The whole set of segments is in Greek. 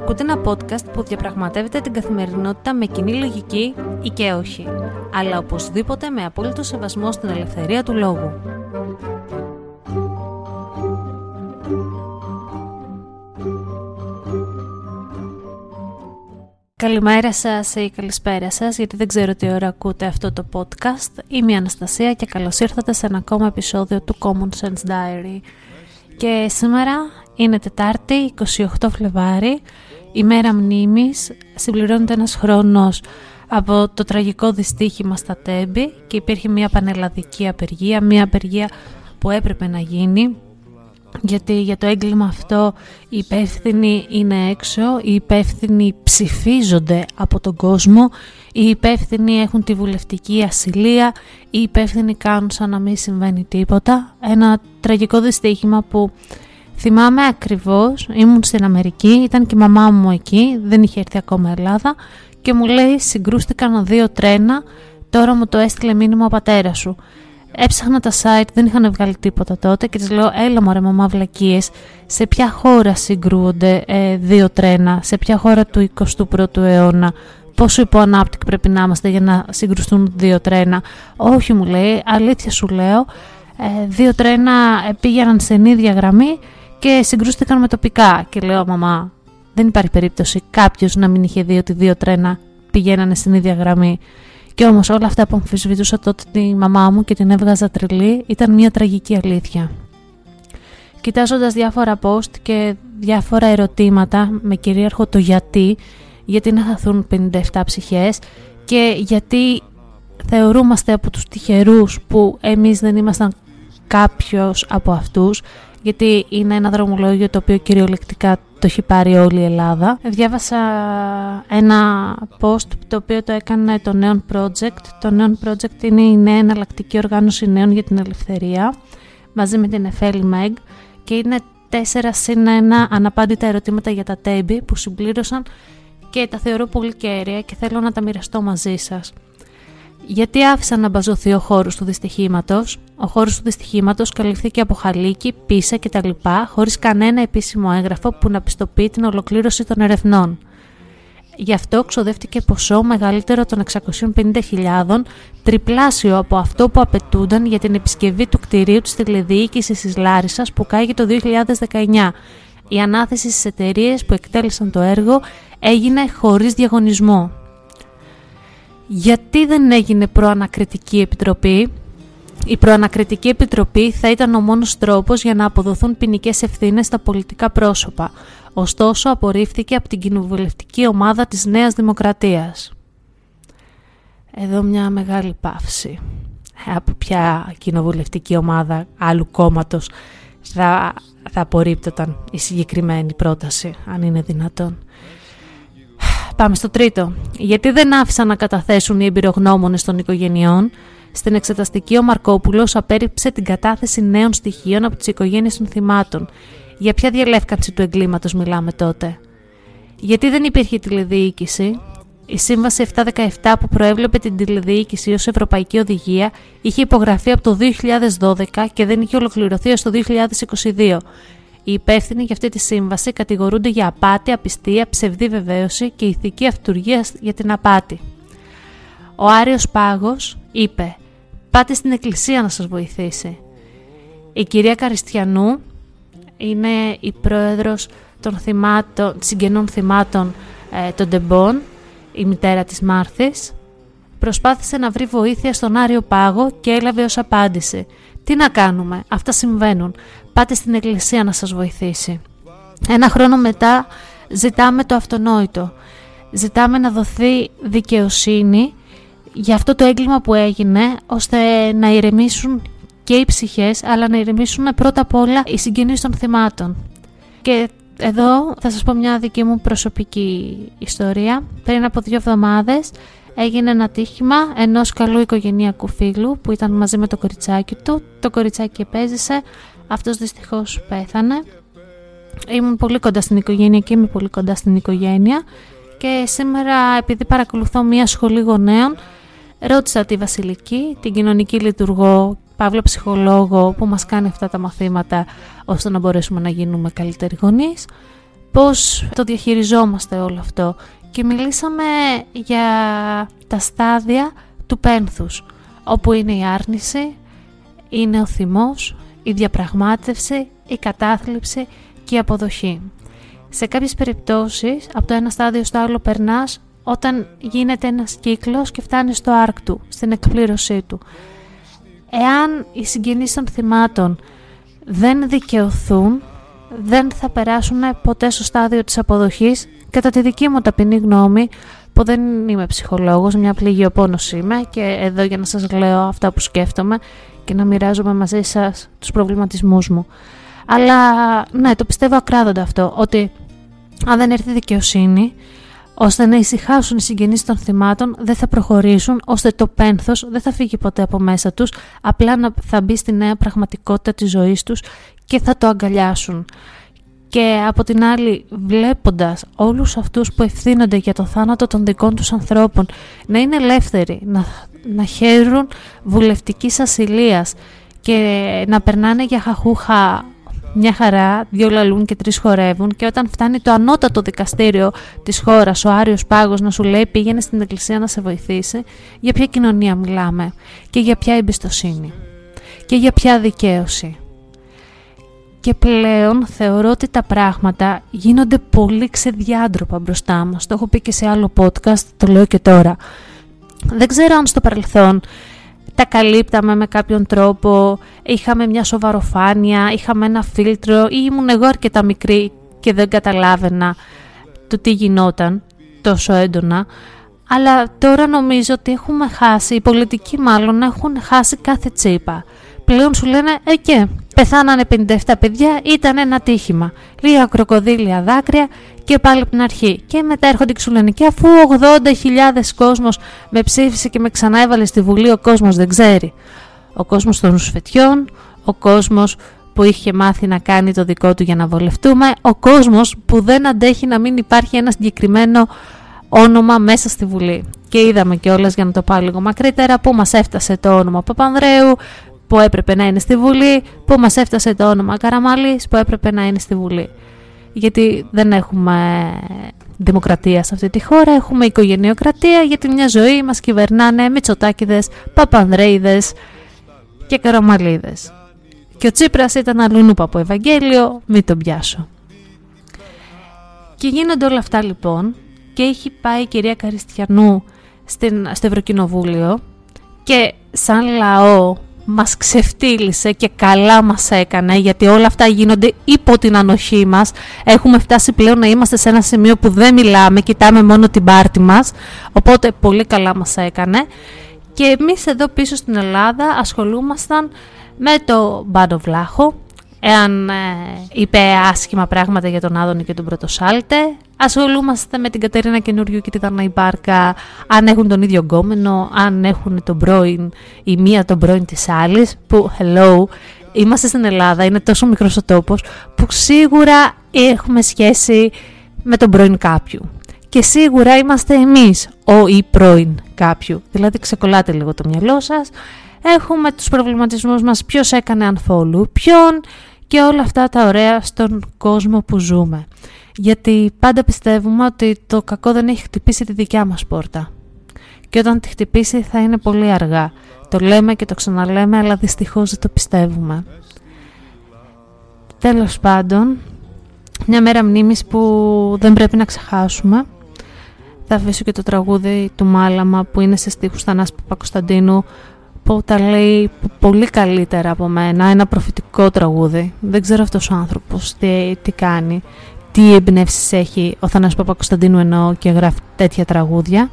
Ακούτε ένα podcast που διαπραγματεύεται την καθημερινότητα με κοινή λογική ή και όχι, αλλά οπωσδήποτε με απόλυτο σεβασμό στην ελευθερία του λόγου. Καλημέρα σας ή καλησπέρα σας, γιατί δεν ξέρω τι ώρα ακούτε αυτό το podcast. Είμαι η Αναστασία και καλώς ήρθατε σε ένα ακόμα επεισόδιο του Common Sense Diary. Και σήμερα είναι Τετάρτη, 28 Φλεβάρι, ημέρα μνήμης, συμπληρώνεται ένας χρόνος από το τραγικό δυστύχημα στα Τέμπη και υπήρχε μια πανελλαδική απεργία, μια απεργία που έπρεπε να γίνει γιατί για το έγκλημα αυτό οι υπεύθυνοι είναι έξω, οι υπεύθυνοι ψηφίζονται από τον κόσμο, οι υπεύθυνοι έχουν τη βουλευτική ασυλία, οι υπεύθυνοι κάνουν σαν να μην συμβαίνει τίποτα. Ένα τραγικό δυστύχημα που θυμάμαι ακριβώς, ήμουν στην Αμερική, ήταν και η μαμά μου εκεί, δεν είχε έρθει ακόμα Ελλάδα και μου λέει συγκρούστηκαν δύο τρένα, τώρα μου το έστειλε μήνυμα ο πατέρας σου. Έψαχνα τα site, δεν είχαν βγάλει τίποτα τότε και της λέω έλα μωρέ μαμά βλακίες, σε ποια χώρα συγκρούονται ε, δύο τρένα, σε ποια χώρα του 21ου αιώνα, πόσο υποανάπτυκ πρέπει να είμαστε για να συγκρουστούν δύο τρένα. Όχι μου λέει, αλήθεια σου λέω, ε, δύο τρένα πήγαιναν σε ίδια γραμμή και συγκρούστηκαν με τοπικά και λέω μαμά δεν υπάρχει περίπτωση κάποιος να μην είχε δει ότι δύο τρένα πηγαίνανε στην ίδια γραμμή. Και όμως όλα αυτά που αμφισβητούσα τότε τη μαμά μου και την έβγαζα τρελή ήταν μια τραγική αλήθεια. Κοιτάζοντας διάφορα post και διάφορα ερωτήματα με κυρίαρχο το γιατί, γιατί να χαθούν 57 ψυχές και γιατί θεωρούμαστε από τους τυχερούς που εμείς δεν ήμασταν κάποιος από αυτούς γιατί είναι ένα δρομολόγιο το οποίο κυριολεκτικά το έχει πάρει όλη η Ελλάδα. Διάβασα ένα post το οποίο το έκανε το Neon Project. Το Neon Project είναι η νέα εναλλακτική οργάνωση νέων για την ελευθερία μαζί με την Εφέλη Μεγ και είναι τέσσερα συν ένα αναπάντητα ερωτήματα για τα τέμπη που συμπλήρωσαν και τα θεωρώ πολύ κέρια και θέλω να τα μοιραστώ μαζί σας. Γιατί άφησαν να μπαζωθεί ο χώρος του δυστυχήματος; Ο χώρος του δυστυχήματος καλυφθήκε από χαλίκι, πίσα κτλ. χωρίς κανένα επίσημο έγγραφο που να πιστοποιεί την ολοκλήρωση των ερευνών. Γι' αυτό ξοδεύτηκε ποσό μεγαλύτερο των 650.000, τριπλάσιο από αυτό που απαιτούνταν για την επισκευή του κτηρίου της τηλεδιοίκησης της Λάρισας που κάγει το 2019. Η ανάθεση στις εταιρείες που εκτέλεσαν το έργο έγινε χωρίς διαγωνισμό γιατί δεν έγινε προανακριτική επιτροπή; Η προανακριτική επιτροπή θα ήταν ο μόνος τρόπος για να αποδοθούν ποινικές ευθύνες στα πολιτικά πρόσωπα. Ωστόσο απορρίφθηκε από την κοινοβουλευτική ομάδα της Νέας Δημοκρατίας. Εδώ μια μεγάλη παύση. Από ποια κοινοβουλευτική ομάδα άλλου κόμματος θα, θα απορρίπτωταν η συγκεκριμένη πρόταση, αν είναι δυνατόν. Πάμε στο τρίτο. Γιατί δεν άφησαν να καταθέσουν οι εμπειρογνώμονες των οικογενειών; Στην εξεταστική ο Μαρκόπουλος απέρριψε την κατάθεση νέων στοιχείων από τις οικογένειες των θυμάτων. Για ποια διαλεύκανση του εγκλήματος μιλάμε τότε; Γιατί δεν υπήρχε τηλεδιοίκηση; Η Σύμβαση 717 που προέβλεπε την τηλεδιοίκηση ως Ευρωπαϊκή Οδηγία είχε υπογραφεί από το 2012 και δεν είχε ολοκληρωθεί ως το 2022. Οι υπεύθυνοι για αυτή τη σύμβαση κατηγορούνται για απάτη, απιστία, ψευδή βεβαίωση και ηθική αυτουργία για την απάτη. Ο Άριος Πάγος είπε «Πάτε στην εκκλησία να σας βοηθήσει». Η κυρία Καριστιανού είναι η πρόεδρος των θυμάτων, συγγενών θυμάτων ε, των Ντεμπών, η μητέρα της Μάρθης. Προσπάθησε να βρει βοήθεια στον Άριο Πάγο και έλαβε ως απάντηση τι να κάνουμε, αυτά συμβαίνουν. Πάτε στην εκκλησία να σας βοηθήσει. Ένα χρόνο μετά ζητάμε το αυτονόητο. Ζητάμε να δοθεί δικαιοσύνη για αυτό το έγκλημα που έγινε, ώστε να ηρεμήσουν και οι ψυχές, αλλά να ηρεμήσουν πρώτα απ' όλα οι συγγενείς των θυμάτων. Και εδώ θα σας πω μια δική μου προσωπική ιστορία. Πριν από δύο εβδομάδες έγινε ένα τύχημα ενός καλού οικογενειακού φίλου που ήταν μαζί με το κοριτσάκι του. Το κοριτσάκι επέζησε, αυτός δυστυχώς πέθανε. Ήμουν πολύ κοντά στην οικογένεια και είμαι πολύ κοντά στην οικογένεια και σήμερα επειδή παρακολουθώ μια σχολή γονέων ρώτησα τη Βασιλική, την κοινωνική λειτουργό, παύλο ψυχολόγο που μας κάνει αυτά τα μαθήματα ώστε να μπορέσουμε να γίνουμε καλύτεροι γονείς πώς το διαχειριζόμαστε όλο αυτό. Και μιλήσαμε για τα στάδια του πένθους, όπου είναι η άρνηση, είναι ο θυμός, η διαπραγμάτευση, η κατάθλιψη και η αποδοχή. Σε κάποιες περιπτώσεις, από το ένα στάδιο στο άλλο περνάς όταν γίνεται ένας κύκλος και φτάνει στο άρκ του, στην εκπλήρωσή του. Εάν οι συγγενείς των θυμάτων δεν δικαιωθούν, δεν θα περάσουν ποτέ στο στάδιο της αποδοχής. Κατά τη δική μου ταπεινή γνώμη, που δεν είμαι ψυχολόγος, μια πληγιοπόνος είμαι και εδώ για να σας λέω αυτά που σκέφτομαι και να μοιράζομαι μαζί σας τους προβληματισμούς μου. Αλλά ναι, το πιστεύω ακράδοντα αυτό, ότι αν δεν έρθει δικαιοσύνη, ώστε να ησυχάσουν οι συγγενείς των θυμάτων, δεν θα προχωρήσουν, ώστε το πένθος δεν θα φύγει ποτέ από μέσα τους, απλά να θα μπει στη νέα πραγματικότητα της ζωής τους και θα το αγκαλιάσουν. Και από την άλλη, βλέποντας όλους αυτούς που ευθύνονται για το θάνατο των δικών τους ανθρώπων να είναι ελεύθεροι, να, να χαίρουν βουλευτικής ασυλίας και να περνάνε για χαχούχα μια χαρά, δύο λαλούν και τρεις χορεύουν και όταν φτάνει το ανώτατο δικαστήριο της χώρας, ο Άριος Πάγος να σου λέει πήγαινε στην εκκλησία να σε βοηθήσει, για ποια κοινωνία μιλάμε και για ποια εμπιστοσύνη και για ποια δικαίωση. Και πλέον θεωρώ ότι τα πράγματα γίνονται πολύ ξεδιάντροπα μπροστά μας. Το έχω πει και σε άλλο podcast, το λέω και τώρα. Δεν ξέρω αν στο παρελθόν τα καλύπταμε με κάποιον τρόπο, είχαμε μια σοβαροφάνεια, είχαμε ένα φίλτρο ή ήμουν εγώ αρκετά μικρή και δεν καταλάβαινα το τι γινόταν τόσο έντονα. Αλλά τώρα νομίζω ότι έχουμε χάσει, οι πολιτικοί μάλλον έχουν χάσει κάθε τσίπα πλέον σου λένε «Ε και, πεθάνανε 57 παιδιά, ήταν ένα τύχημα». Λίγα κροκοδίλια δάκρυα και πάλι από την αρχή. Και μετά έρχονται και σου λένε «Και αφού 80.000 κόσμος με ψήφισε και με ξανά έβαλε στη Βουλή, ο κόσμος δεν ξέρει». Ο κόσμος των ρουσφετιών, ο κόσμος που είχε μάθει να κάνει το δικό του για να βολευτούμε, ο κόσμος που δεν αντέχει να μην υπάρχει ένα συγκεκριμένο όνομα μέσα στη Βουλή. Και είδαμε κιόλας για να το πάω λίγο μακρύτερα που μας έφτασε το όνομα Παπανδρέου, που έπρεπε να είναι στη Βουλή, που μας έφτασε το όνομα Καραμαλής που έπρεπε να είναι στη Βουλή. Γιατί δεν έχουμε δημοκρατία σε αυτή τη χώρα, έχουμε οικογενειοκρατία γιατί μια ζωή μας κυβερνάνε Μητσοτάκηδες, Παπανδρέιδες και Καραμαλίδες. Και ο Τσίπρας ήταν αλλούνου από Ευαγγέλιο, μην τον πιάσω. Και γίνονται όλα αυτά λοιπόν και έχει πάει η κυρία Καριστιανού στην, στο Ευρωκοινοβούλιο και σαν λαό μας ξεφτύλισε και καλά μας έκανε γιατί όλα αυτά γίνονται υπό την ανοχή μας. Έχουμε φτάσει πλέον να είμαστε σε ένα σημείο που δεν μιλάμε, κοιτάμε μόνο την πάρτη μας, οπότε πολύ καλά μας έκανε. Και εμείς εδώ πίσω στην Ελλάδα ασχολούμασταν με το Μπάντο Βλάχο, εάν ε, είπε άσχημα πράγματα για τον Άδωνη και τον Πρωτοσάλτε. Ασχολούμαστε με την Κατερίνα Καινούριου και τη Δανάη Μπάρκα, αν έχουν τον ίδιο γκόμενο, αν έχουν τον πρώην ή μία τον πρώην της άλλης, που hello, είμαστε στην Ελλάδα, είναι τόσο μικρός ο τόπος, που σίγουρα έχουμε σχέση με τον πρώην κάποιου. Και σίγουρα είμαστε εμείς ο ή πρώην κάποιου. Δηλαδή ξεκολλάτε λίγο το μυαλό σας, έχουμε τους προβληματισμούς μας ποιος έκανε unfollow ποιον και όλα αυτά τα ωραία στον κόσμο που ζούμε. Γιατί πάντα πιστεύουμε ότι το κακό δεν έχει χτυπήσει τη δικιά μας πόρτα. Και όταν τη χτυπήσει θα είναι πολύ αργά. Το λέμε και το ξαναλέμε, αλλά δυστυχώς δεν το πιστεύουμε. Τέλος πάντων, μια μέρα μνήμης που δεν πρέπει να ξεχάσουμε. Θα αφήσω και το τραγούδι του Μάλαμα που είναι σε στίχους Θανάση Παπακοσταντίνου που τα λέει πολύ καλύτερα από μένα, ένα προφητικό τραγούδι. Δεν ξέρω αυτός ο άνθρωπος τι, τι κάνει, τι εμπνεύσεις έχει ο Θανάσης Παπακοσταντίνου ενώ και γράφει τέτοια τραγούδια.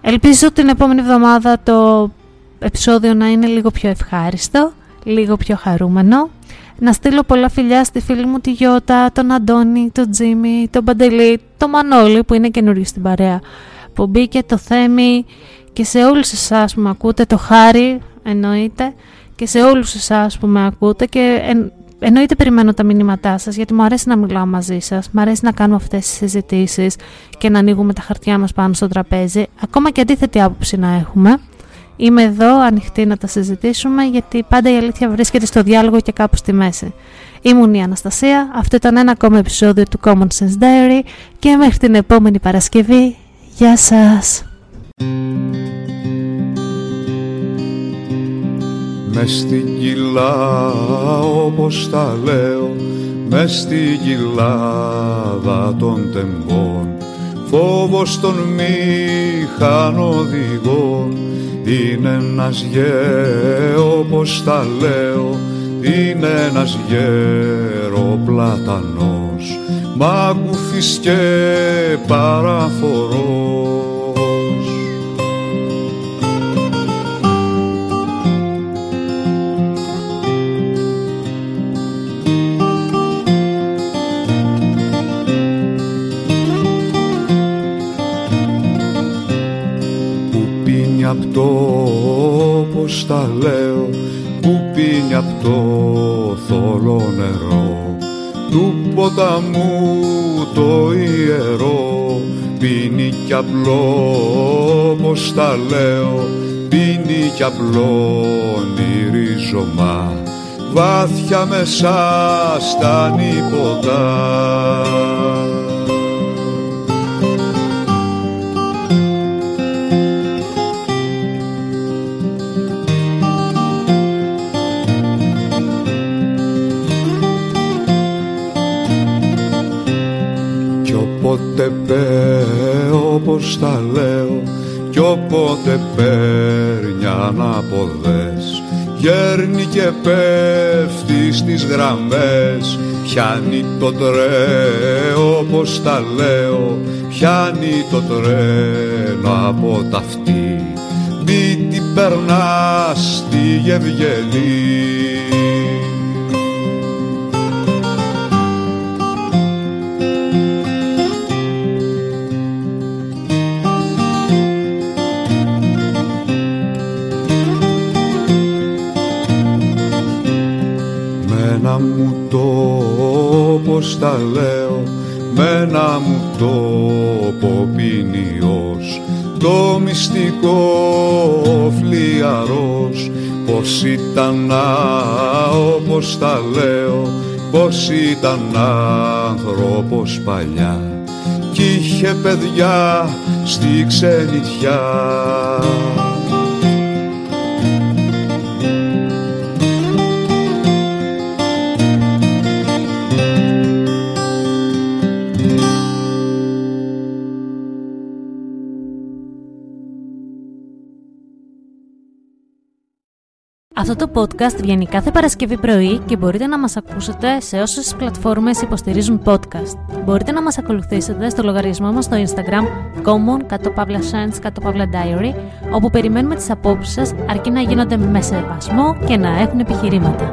Ελπίζω την επόμενη εβδομάδα το επεισόδιο να είναι λίγο πιο ευχάριστο, λίγο πιο χαρούμενο. Να στείλω πολλά φιλιά στη φίλη μου τη Γιώτα, τον Αντώνη, τον Τζίμι, τον Παντελή, τον Μανώλη που είναι καινούριο στην παρέα που μπήκε το Θέμη και σε όλους εσάς που με ακούτε, το χάρη εννοείται και σε όλους εσάς που με ακούτε και εν, εννοείται περιμένω τα μηνύματά σας γιατί μου αρέσει να μιλάω μαζί σας, μου αρέσει να κάνω αυτές τις συζητήσεις και να ανοίγουμε τα χαρτιά μας πάνω στο τραπέζι, ακόμα και αντίθετη άποψη να έχουμε. Είμαι εδώ ανοιχτή να τα συζητήσουμε γιατί πάντα η αλήθεια βρίσκεται στο διάλογο και κάπου στη μέση. Ήμουν η Αναστασία, αυτό ήταν ένα ακόμα επεισόδιο του Common Sense Diary και μέχρι την επόμενη Παρασκευή, γεια σας! Μες στην κοιλά όπως τα λέω μες στην κοιλάδα των τεμπών. Φόβος των μηχανοδηγών είναι ένας γέρο όπως τα λέω είναι ένας γέρο πλατανός. Μα και παραφορός το πως τα λέω που πίνει απ' το θολό νερό. Του ποταμού το ιερό πίνει κι απλό πως τα λέω. Πίνει κι απλό ρίζωμα βάθια μέσα στα νύποτα πέω όπως τα λέω κι όποτε παίρνει αναποδές. Γέρνει και πέφτει στις γραμμές πιάνει το τρέο όπως τα λέω πιάνει το τρένο από τα αυτή. Μη την περνάς τη Γευγενή μου το πως τα λέω με ένα μου τόπο ποινιός το μυστικό φλιαρός. Πως ήταν όπως τα λέω πως ήταν άνθρωπος παλιά. Κι είχε παιδιά στη ξενιτιά Αυτό το podcast βγαίνει κάθε Παρασκευή πρωί και μπορείτε να μας ακούσετε σε όσες πλατφόρμες υποστηρίζουν podcast. Μπορείτε να μας ακολουθήσετε στο λογαριασμό μας στο Instagram common κατ' παύλα κατ' diary όπου περιμένουμε τις απόψεις σας αρκεί να γίνονται με σεβασμό και να έχουν επιχειρήματα.